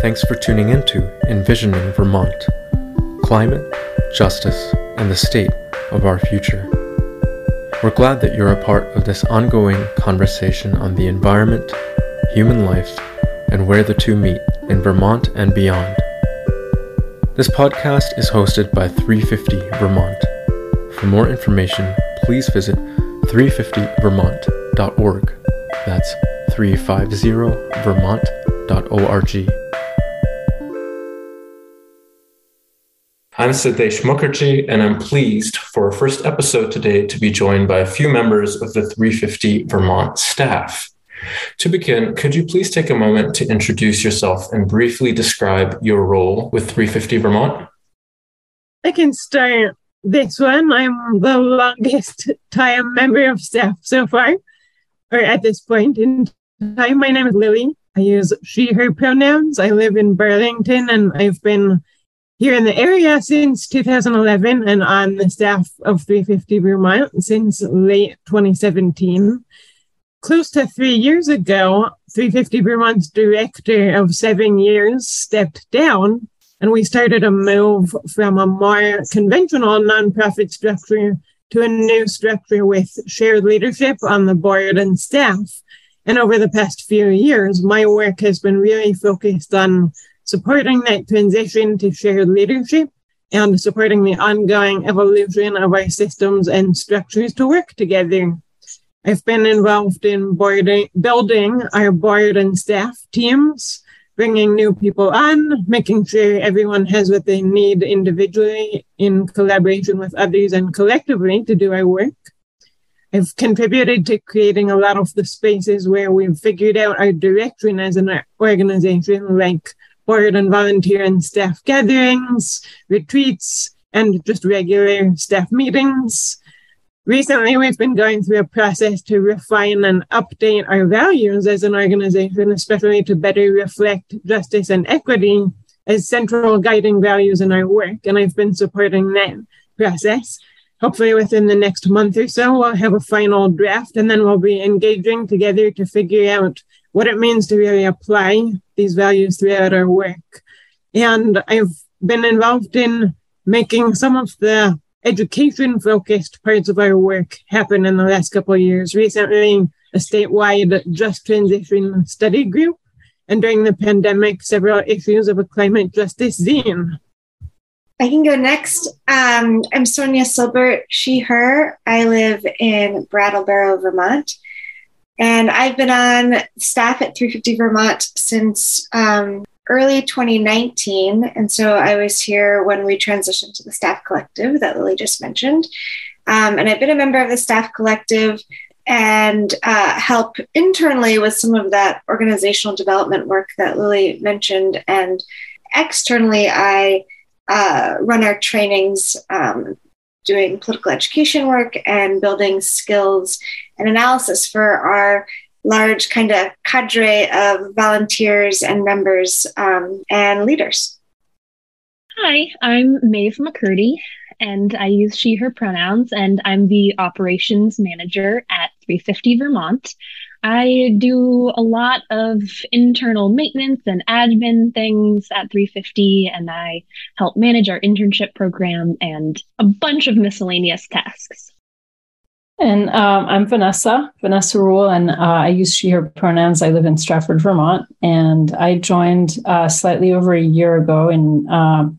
Thanks for tuning into Envisioning Vermont Climate, Justice, and the State of Our Future. We're glad that you're a part of this ongoing conversation on the environment, human life, and where the two meet in Vermont and beyond. This podcast is hosted by 350 Vermont. For more information, please visit 350vermont.org. That's 350vermont.org. I'm Siddesh Mukherjee, and I'm pleased for our first episode today to be joined by a few members of the 350 Vermont staff. To begin, could you please take a moment to introduce yourself and briefly describe your role with 350 Vermont? I can start this one. I'm the longest time member of staff so far, or at this point in time. My name is Lily. I use she, her pronouns. I live in Burlington and I've been here in the area since 2011 and on the staff of 350 Vermont since late 2017. Close to three years ago, 350 Vermont's director of seven years stepped down, and we started a move from a more conventional nonprofit structure to a new structure with shared leadership on the board and staff. And over the past few years, my work has been really focused on supporting that transition to shared leadership and supporting the ongoing evolution of our systems and structures to work together. I've been involved in boarding, building our board and staff teams, bringing new people on, making sure everyone has what they need individually in collaboration with others and collectively to do our work. I've contributed to creating a lot of the spaces where we've figured out our direction as an organization, like board and volunteer and staff gatherings, retreats, and just regular staff meetings. Recently, we've been going through a process to refine and update our values as an organization, especially to better reflect justice and equity as central guiding values in our work. And I've been supporting that process. Hopefully, within the next month or so, we'll have a final draft and then we'll be engaging together to figure out what it means to really apply these values throughout our work. And I've been involved in making some of the education focused parts of our work happen in the last couple of years. Recently, a statewide just transition study group, and during the pandemic, several issues of a climate justice zine. I can go next. Um, I'm Sonia Silbert, she, her. I live in Brattleboro, Vermont. And I've been on staff at 350 Vermont since um, early 2019. And so I was here when we transitioned to the staff collective that Lily just mentioned. Um, and I've been a member of the staff collective and uh, help internally with some of that organizational development work that Lily mentioned. And externally, I uh, run our trainings um, doing political education work and building skills and analysis for our large kind of cadre of volunteers and members um, and leaders. Hi, I'm Maeve McCurdy, and I use she, her pronouns, and I'm the operations manager at 350 Vermont. I do a lot of internal maintenance and admin things at 350, and I help manage our internship program and a bunch of miscellaneous tasks. And um, I'm Vanessa, Vanessa Rule, and uh, I use she, her pronouns. I live in Stratford, Vermont, and I joined uh, slightly over a year ago in uh,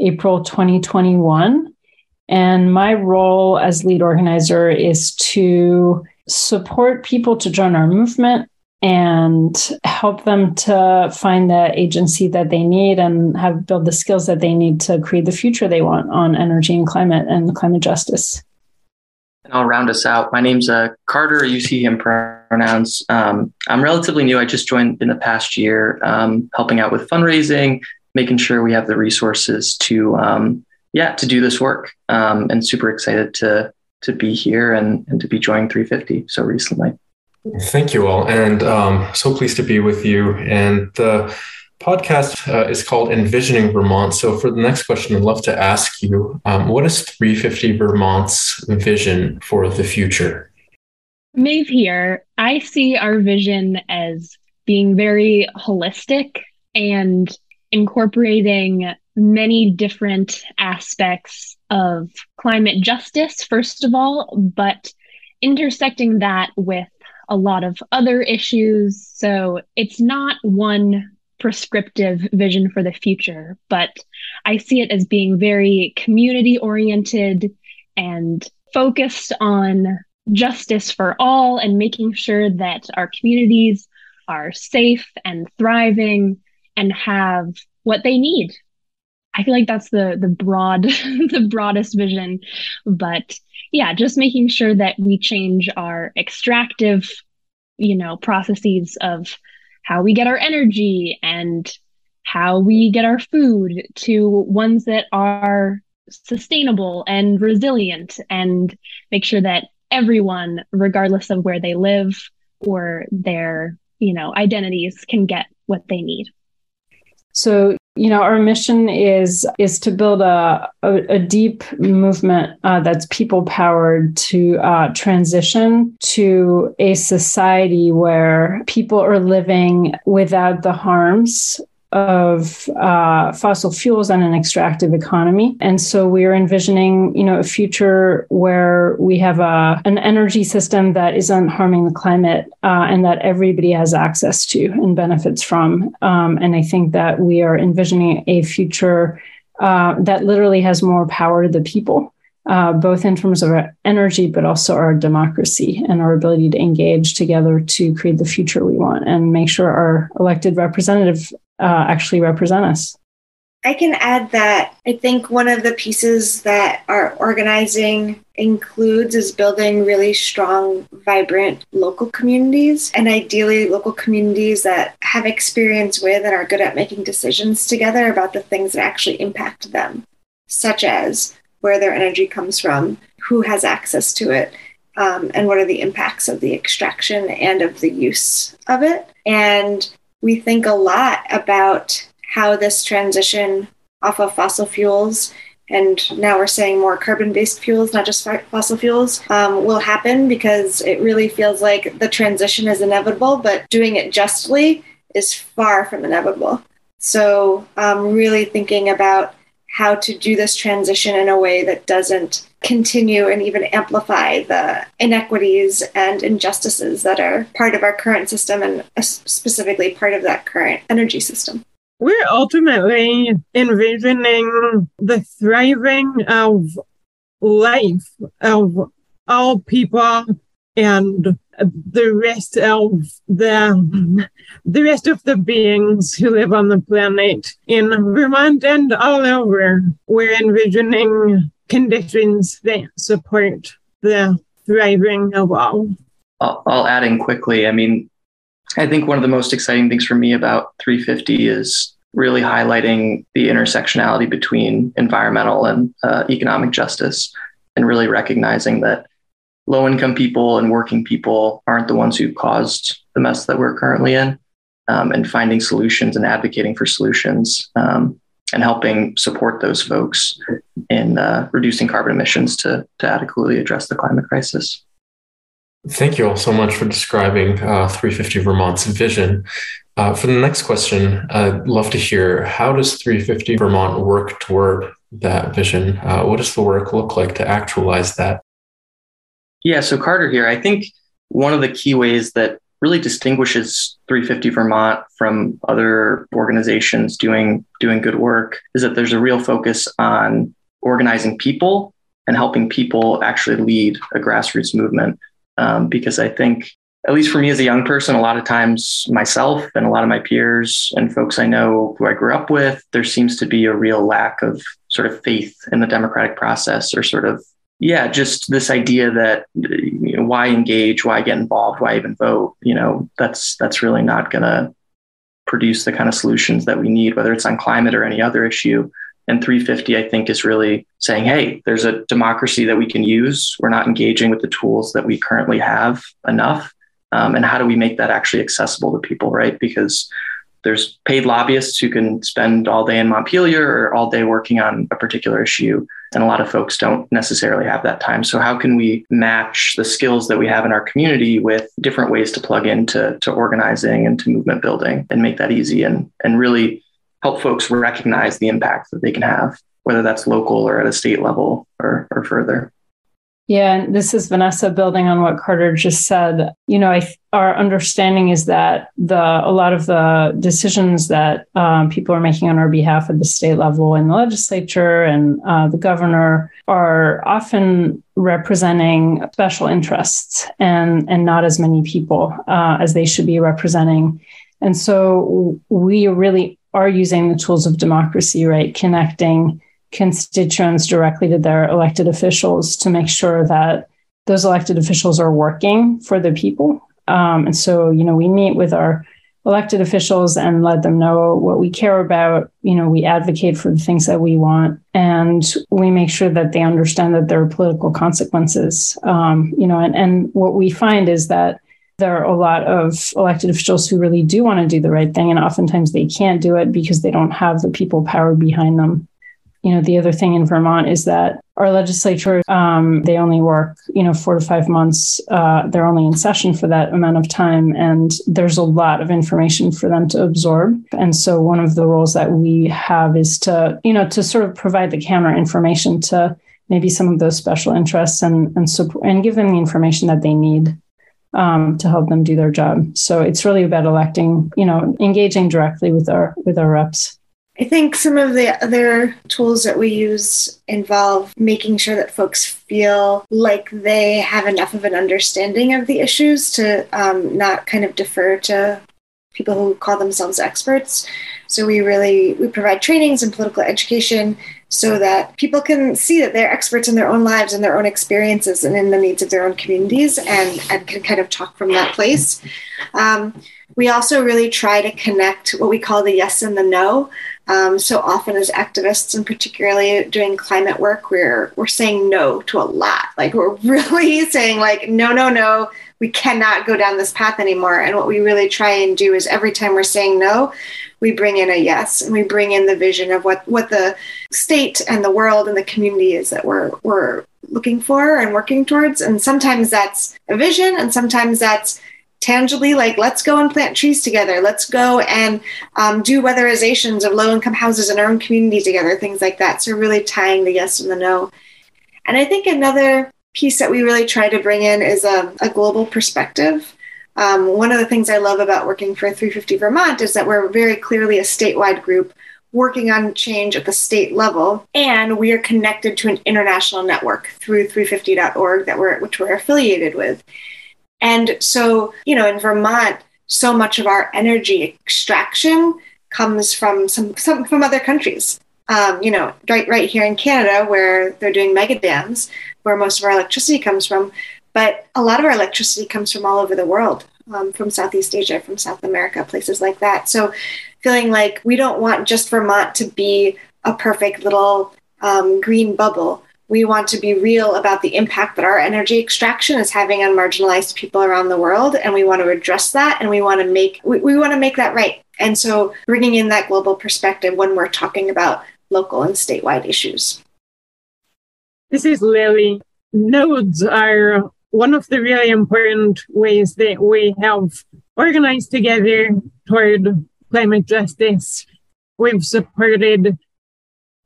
April 2021. And my role as lead organizer is to support people to join our movement and help them to find the agency that they need and have build the skills that they need to create the future they want on energy and climate and climate justice. And I'll round us out. My name's uh, Carter, you see him pronouns. Um, I'm relatively new. I just joined in the past year, um, helping out with fundraising, making sure we have the resources to, um, yeah, to do this work. Um, and super excited to to be here and, and to be joining 350 so recently. Thank you all. And um, so pleased to be with you. And the podcast uh, is called Envisioning Vermont. So for the next question, I'd love to ask you um, what is 350 Vermont's vision for the future? Maeve here. I see our vision as being very holistic and incorporating many different aspects of climate justice, first of all, but intersecting that with a lot of other issues. So it's not one prescriptive vision for the future, but I see it as being very community oriented and focused on justice for all and making sure that our communities are safe and thriving and have what they need. I feel like that's the the broad the broadest vision but yeah just making sure that we change our extractive you know processes of how we get our energy and how we get our food to ones that are sustainable and resilient and make sure that everyone regardless of where they live or their you know identities can get what they need. So you know our mission is is to build a a, a deep movement uh, that's people powered to uh, transition to a society where people are living without the harms of uh, fossil fuels and an extractive economy. And so we are envisioning, you know, a future where we have a, an energy system that isn't harming the climate uh, and that everybody has access to and benefits from. Um, and I think that we are envisioning a future uh, that literally has more power to the people. Uh, both in terms of our energy, but also our democracy and our ability to engage together to create the future we want and make sure our elected representative uh, actually represent us. I can add that I think one of the pieces that our organizing includes is building really strong, vibrant local communities, and ideally local communities that have experience with and are good at making decisions together about the things that actually impact them, such as where their energy comes from, who has access to it, um, and what are the impacts of the extraction and of the use of it. And we think a lot about how this transition off of fossil fuels and now we're saying more carbon based fuels, not just fossil fuels, um, will happen because it really feels like the transition is inevitable, but doing it justly is far from inevitable. So, um, really thinking about how to do this transition in a way that doesn't continue and even amplify the inequities and injustices that are part of our current system and uh, specifically part of that current energy system. We're ultimately envisioning the thriving of life of all people and the rest of the the rest of the beings who live on the planet in Vermont and all over. We're envisioning conditions that support the thriving of all. I'll, I'll add in quickly. I mean, I think one of the most exciting things for me about 350 is really highlighting the intersectionality between environmental and uh, economic justice and really recognizing that low income people and working people aren't the ones who caused the mess that we're currently in um, and finding solutions and advocating for solutions um, and helping support those folks in uh, reducing carbon emissions to, to adequately address the climate crisis. Thank you all so much for describing uh, 350 Vermont's vision. Uh, for the next question, I'd love to hear how does 350 Vermont work toward that vision? Uh, what does the work look like to actualize that? Yeah, so Carter here, I think one of the key ways that really distinguishes 350 Vermont from other organizations doing doing good work is that there's a real focus on organizing people and helping people actually lead a grassroots movement. Um, because I think, at least for me as a young person, a lot of times myself and a lot of my peers and folks I know who I grew up with, there seems to be a real lack of sort of faith in the democratic process or sort of yeah, just this idea that you know, why engage, why get involved, why even vote. You know, that's that's really not going to produce the kind of solutions that we need, whether it's on climate or any other issue. And 350, I think, is really saying, hey, there's a democracy that we can use. We're not engaging with the tools that we currently have enough. Um, and how do we make that actually accessible to people, right? Because there's paid lobbyists who can spend all day in Montpelier or all day working on a particular issue and a lot of folks don't necessarily have that time. So how can we match the skills that we have in our community with different ways to plug into to organizing and to movement building and make that easy and and really help folks recognize the impact that they can have, whether that's local or at a state level or, or further. Yeah, and this is Vanessa building on what Carter just said. You know, our understanding is that the a lot of the decisions that um, people are making on our behalf at the state level and the legislature and uh, the governor are often representing special interests and and not as many people uh, as they should be representing. And so we really are using the tools of democracy, right? Connecting constituents directly to their elected officials to make sure that those elected officials are working for the people. Um, and so, you know, we meet with our elected officials and let them know what we care about. You know, we advocate for the things that we want, and we make sure that they understand that there are political consequences. Um, you know, and, and what we find is that there are a lot of elected officials who really do want to do the right thing, and oftentimes they can't do it because they don't have the people power behind them. You know, the other thing in Vermont is that our legislature, um, they only work, you know, four to five months. Uh, they're only in session for that amount of time. And there's a lot of information for them to absorb. And so one of the roles that we have is to, you know, to sort of provide the counter information to maybe some of those special interests and, and, support, and give them the information that they need um, to help them do their job. So it's really about electing, you know, engaging directly with our with our reps. I think some of the other tools that we use involve making sure that folks feel like they have enough of an understanding of the issues to um, not kind of defer to people who call themselves experts. So we really we provide trainings and political education so that people can see that they're experts in their own lives and their own experiences and in the needs of their own communities and, and can kind of talk from that place. Um, we also really try to connect what we call the yes and the no. Um, so often as activists and particularly doing climate work, we're we're saying no to a lot. Like we're really saying like no, no, no, we cannot go down this path anymore. And what we really try and do is every time we're saying no, we bring in a yes and we bring in the vision of what what the state and the world and the community is that we're we're looking for and working towards and sometimes that's a vision and sometimes that's tangibly like let's go and plant trees together. Let's go and um, do weatherizations of low income houses in our own community together things like that. So really tying the yes and the no. And i think another piece that we really try to bring in is a, a global perspective. Um, one of the things I love about working for 350 Vermont is that we're very clearly a statewide group working on change at the state level, and we are connected to an international network through 350.org that we're which we're affiliated with. And so, you know, in Vermont, so much of our energy extraction comes from some, some from other countries. Um, you know, right right here in Canada, where they're doing mega dams, where most of our electricity comes from, but a lot of our electricity comes from all over the world, um, from Southeast Asia, from South America, places like that. So feeling like we don't want just Vermont to be a perfect little um, green bubble. We want to be real about the impact that our energy extraction is having on marginalized people around the world, and we want to address that, and we want to make we, we want to make that right. And so, bringing in that global perspective when we're talking about local and statewide issues. This is Lily. Nodes are one of the really important ways that we have organized together toward climate justice, we've supported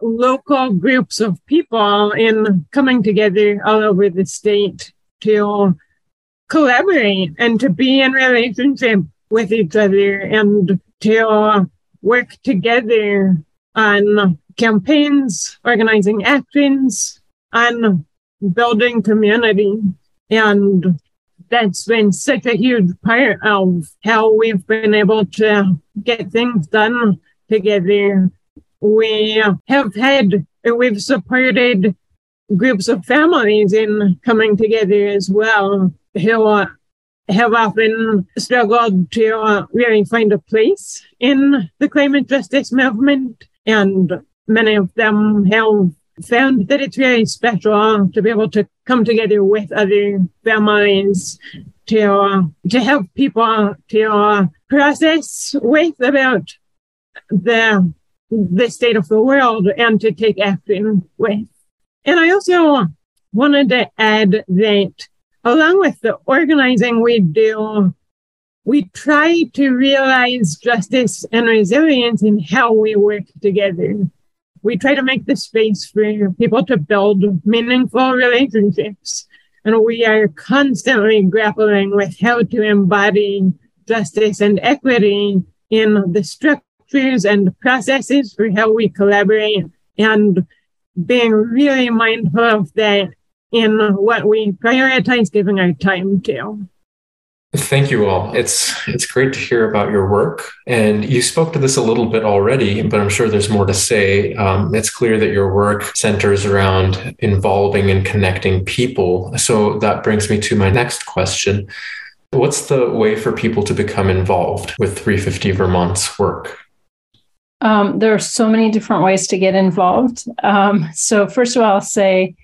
local groups of people in coming together all over the state to collaborate and to be in relationship with each other and to work together on campaigns, organizing actions, on building community. And that's been such a huge part of how we've been able to get things done together. We have had, we've supported groups of families in coming together as well who have often struggled to really find a place in the climate justice movement. And many of them have found that it's very special to be able to come together with other families to uh, to help people to uh, process with about the the state of the world and to take action with. And I also wanted to add that along with the organizing we do, we try to realize justice and resilience in how we work together. We try to make the space for people to build meaningful relationships. And we are constantly grappling with how to embody justice and equity in the structures and processes for how we collaborate and being really mindful of that in what we prioritize giving our time to. Thank you all. It's it's great to hear about your work, and you spoke to this a little bit already, but I'm sure there's more to say. Um, it's clear that your work centers around involving and connecting people. So that brings me to my next question: What's the way for people to become involved with 350 Vermont's work? Um, there are so many different ways to get involved. Um, so first of all, I'll say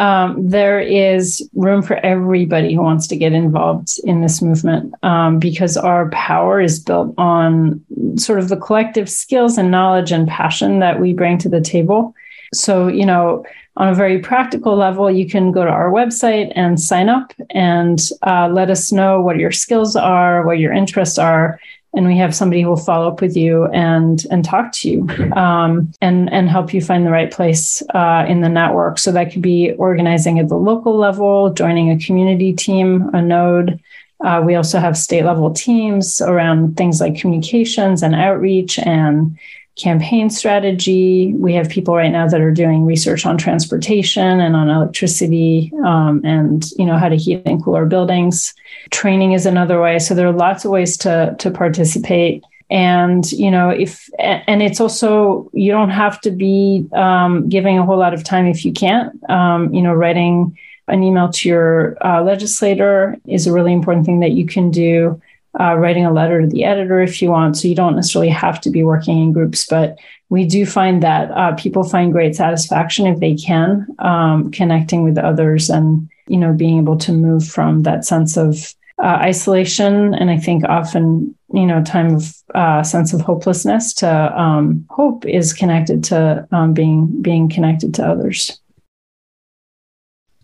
um, there is room for everybody who wants to get involved in this movement um, because our power is built on sort of the collective skills and knowledge and passion that we bring to the table. So, you know, on a very practical level, you can go to our website and sign up and uh, let us know what your skills are, what your interests are, and we have somebody who will follow up with you and and talk to you um, and and help you find the right place uh, in the network. So that could be organizing at the local level, joining a community team, a node. Uh, we also have state level teams around things like communications and outreach and campaign strategy. We have people right now that are doing research on transportation and on electricity um, and you know how to heat and cool our buildings. Training is another way. So there are lots of ways to to participate. And you know if and it's also you don't have to be um, giving a whole lot of time if you can't. Um, you know writing an email to your uh, legislator is a really important thing that you can do uh, writing a letter to the editor if you want. So you don't necessarily have to be working in groups, but we do find that uh, people find great satisfaction if they can um, connecting with others and you know being able to move from that sense of uh, isolation and I think often you know time of uh, sense of hopelessness to um, hope is connected to um, being being connected to others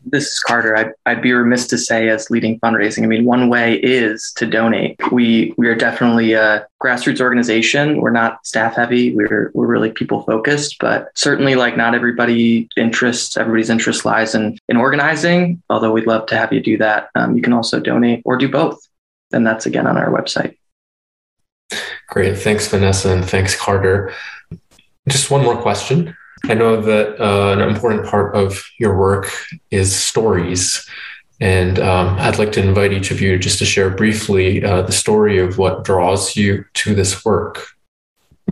this is Carter. I'd, I'd be remiss to say as leading fundraising. I mean, one way is to donate. We we are definitely a grassroots organization. We're not staff heavy. We're we're really people focused, but certainly like not everybody interests everybody's interest lies in in organizing. Although we'd love to have you do that. Um, you can also donate or do both, and that's again on our website. Great, thanks Vanessa, and thanks Carter. Just one more question. I know that uh, an important part of your work is stories. And um, I'd like to invite each of you just to share briefly uh, the story of what draws you to this work.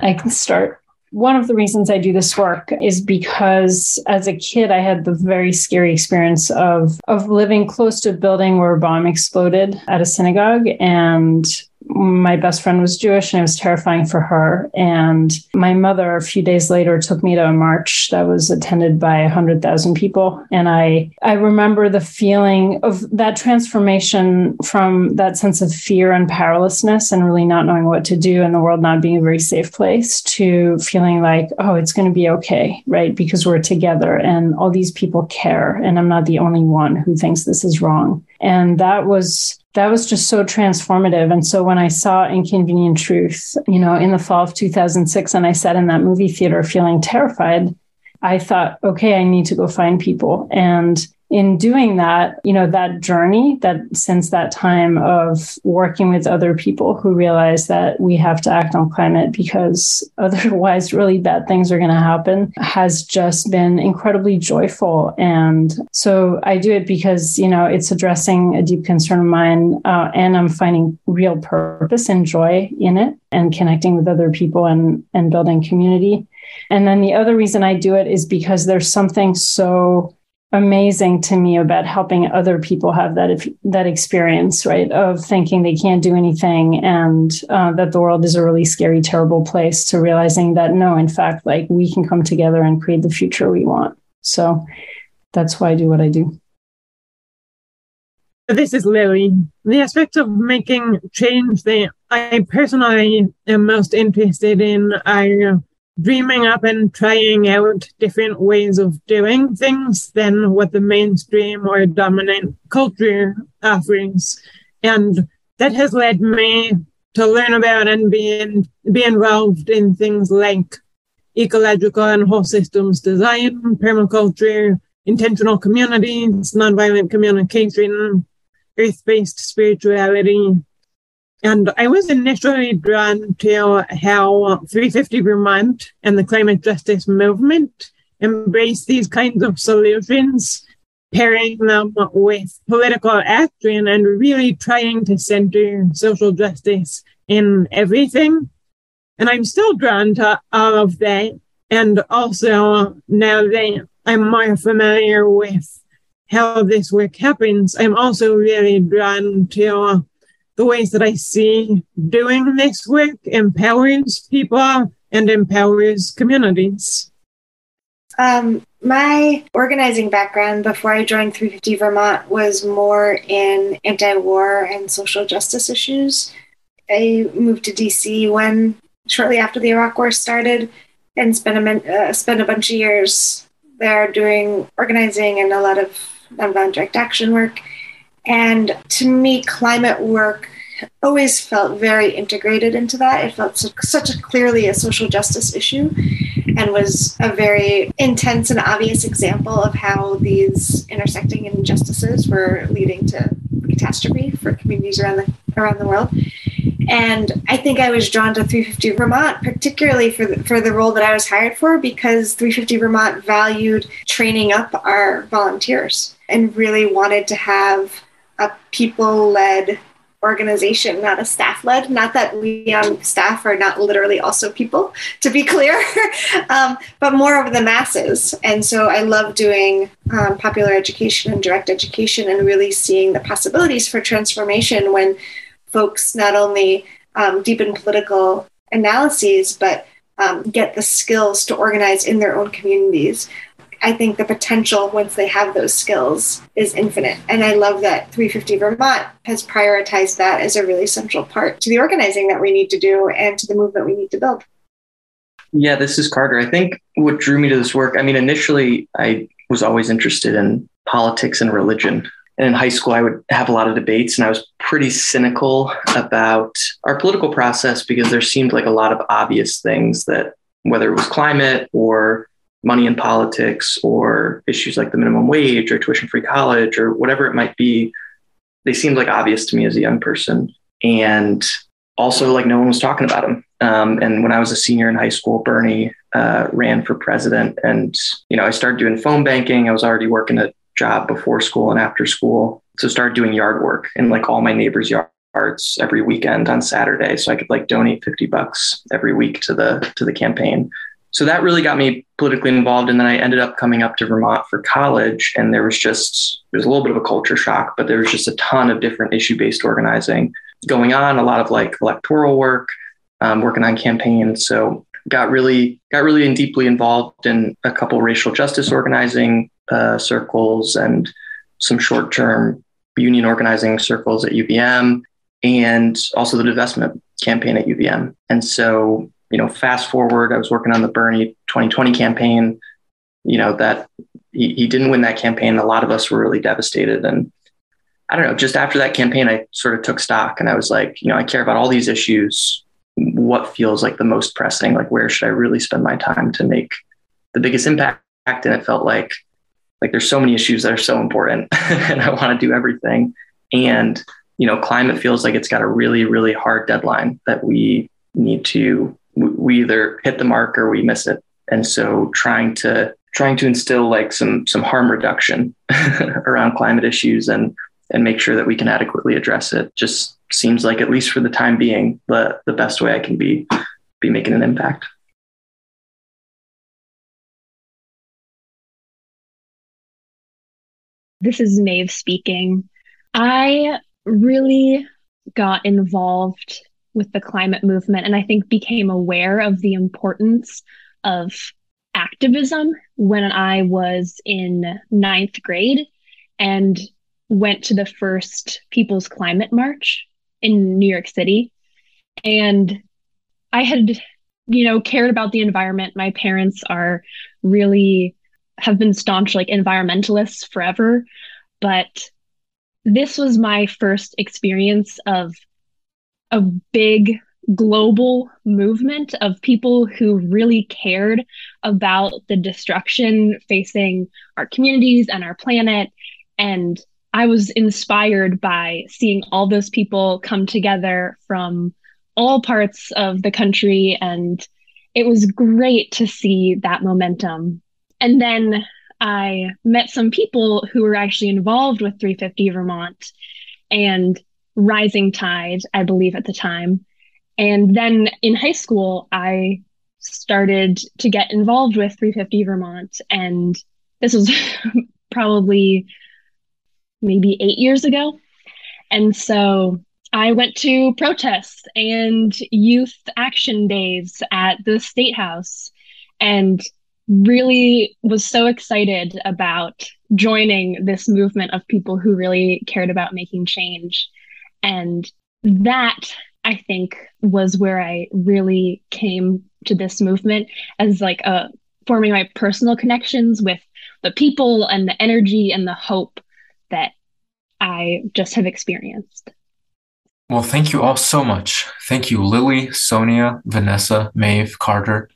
I can start. One of the reasons I do this work is because as a kid, I had the very scary experience of, of living close to a building where a bomb exploded at a synagogue. And my best friend was Jewish and it was terrifying for her. And my mother, a few days later, took me to a march that was attended by 100,000 people. And I, I remember the feeling of that transformation from that sense of fear and powerlessness and really not knowing what to do and the world not being a very safe place to feeling like, oh, it's going to be okay, right? Because we're together and all these people care. And I'm not the only one who thinks this is wrong. And that was that was just so transformative. And so when I saw Inconvenient Truth, you know, in the fall of 2006, and I sat in that movie theater feeling terrified, I thought, okay, I need to go find people. And in doing that, you know, that journey that since that time of working with other people who realize that we have to act on climate because otherwise really bad things are going to happen has just been incredibly joyful. And so I do it because, you know, it's addressing a deep concern of mine uh, and I'm finding real purpose and joy in it and connecting with other people and, and building community. And then the other reason I do it is because there's something so amazing to me about helping other people have that that experience right of thinking they can't do anything and uh, that the world is a really scary terrible place to realizing that no in fact like we can come together and create the future we want. So that's why i do what i do. This is lily. The aspect of making change that i personally am most interested in are dreaming up and trying out different ways of doing things than what the mainstream or dominant culture offers. And that has led me to learn about and be, in, be involved in things like ecological and whole systems design, permaculture, intentional communities, nonviolent communication, earth based spirituality, and I was initially drawn to how 350 Vermont and the climate justice movement embrace these kinds of solutions, pairing them with political action and really trying to center social justice in everything. And I'm still drawn to all of that. And also, now that I'm more familiar with how this work happens, I'm also really drawn to the ways that I see doing this work empowers people and empowers communities. Um, my organizing background before I joined 350 Vermont was more in anti war and social justice issues. I moved to DC when shortly after the Iraq War started and spent a, uh, spent a bunch of years there doing organizing and a lot of nonviolent direct action work. And to me, climate work always felt very integrated into that. It felt such, such a clearly a social justice issue and was a very intense and obvious example of how these intersecting injustices were leading to catastrophe for communities around the around the world. And I think I was drawn to 350 Vermont, particularly for the, for the role that I was hired for, because 350 Vermont valued training up our volunteers and really wanted to have a people led organization, not a staff led. Not that we on staff are not literally also people, to be clear, um, but more of the masses. And so I love doing um, popular education and direct education and really seeing the possibilities for transformation when folks not only um, deepen political analyses, but um, get the skills to organize in their own communities. I think the potential once they have those skills is infinite. And I love that 350 Vermont has prioritized that as a really central part to the organizing that we need to do and to the movement we need to build. Yeah, this is Carter. I think what drew me to this work, I mean, initially I was always interested in politics and religion. And in high school, I would have a lot of debates, and I was pretty cynical about our political process because there seemed like a lot of obvious things that, whether it was climate or money in politics or issues like the minimum wage or tuition free college or whatever it might be, they seemed like obvious to me as a young person. And also, like, no one was talking about them. Um, and when I was a senior in high school, Bernie uh, ran for president. And, you know, I started doing phone banking. I was already working a job before school and after school. So started doing yard work in like all my neighbors' yards every weekend on Saturday. So I could like donate 50 bucks every week to the to the campaign so that really got me politically involved and then i ended up coming up to vermont for college and there was just there was a little bit of a culture shock but there was just a ton of different issue based organizing going on a lot of like electoral work um, working on campaigns so got really got really and deeply involved in a couple racial justice organizing uh, circles and some short term union organizing circles at UVM and also the divestment campaign at UVM. And so you know, fast forward, I was working on the Bernie 2020 campaign. You know, that he, he didn't win that campaign. A lot of us were really devastated. And I don't know, just after that campaign, I sort of took stock and I was like, you know, I care about all these issues. What feels like the most pressing? Like, where should I really spend my time to make the biggest impact? And it felt like, like there's so many issues that are so important and I want to do everything. And, you know, climate feels like it's got a really, really hard deadline that we need to we either hit the mark or we miss it. And so trying to trying to instill like some some harm reduction around climate issues and and make sure that we can adequately address it just seems like at least for the time being the the best way I can be be making an impact. This is Maeve speaking. I really got involved with the climate movement and I think became aware of the importance of activism when I was in ninth grade and went to the first People's Climate March in New York City. And I had you know, cared about the environment. My parents are really have been staunch like environmentalists forever, but this was my first experience of a big global movement of people who really cared about the destruction facing our communities and our planet. And I was inspired by seeing all those people come together from all parts of the country. And it was great to see that momentum. And then I met some people who were actually involved with 350 Vermont and Rising Tide, I believe at the time. And then in high school, I started to get involved with 350 Vermont. And this was probably maybe eight years ago. And so I went to protests and youth action days at the State House and really was so excited about joining this movement of people who really cared about making change. And that I think was where I really came to this movement as like a uh, forming my personal connections with the people and the energy and the hope that I just have experienced. Well, thank you all so much. Thank you, Lily, Sonia, Vanessa, Maeve, Carter.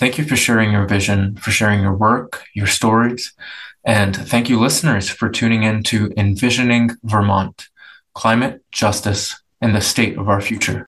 Thank you for sharing your vision, for sharing your work, your stories. And thank you, listeners, for tuning in to Envisioning Vermont Climate, Justice, and the State of Our Future.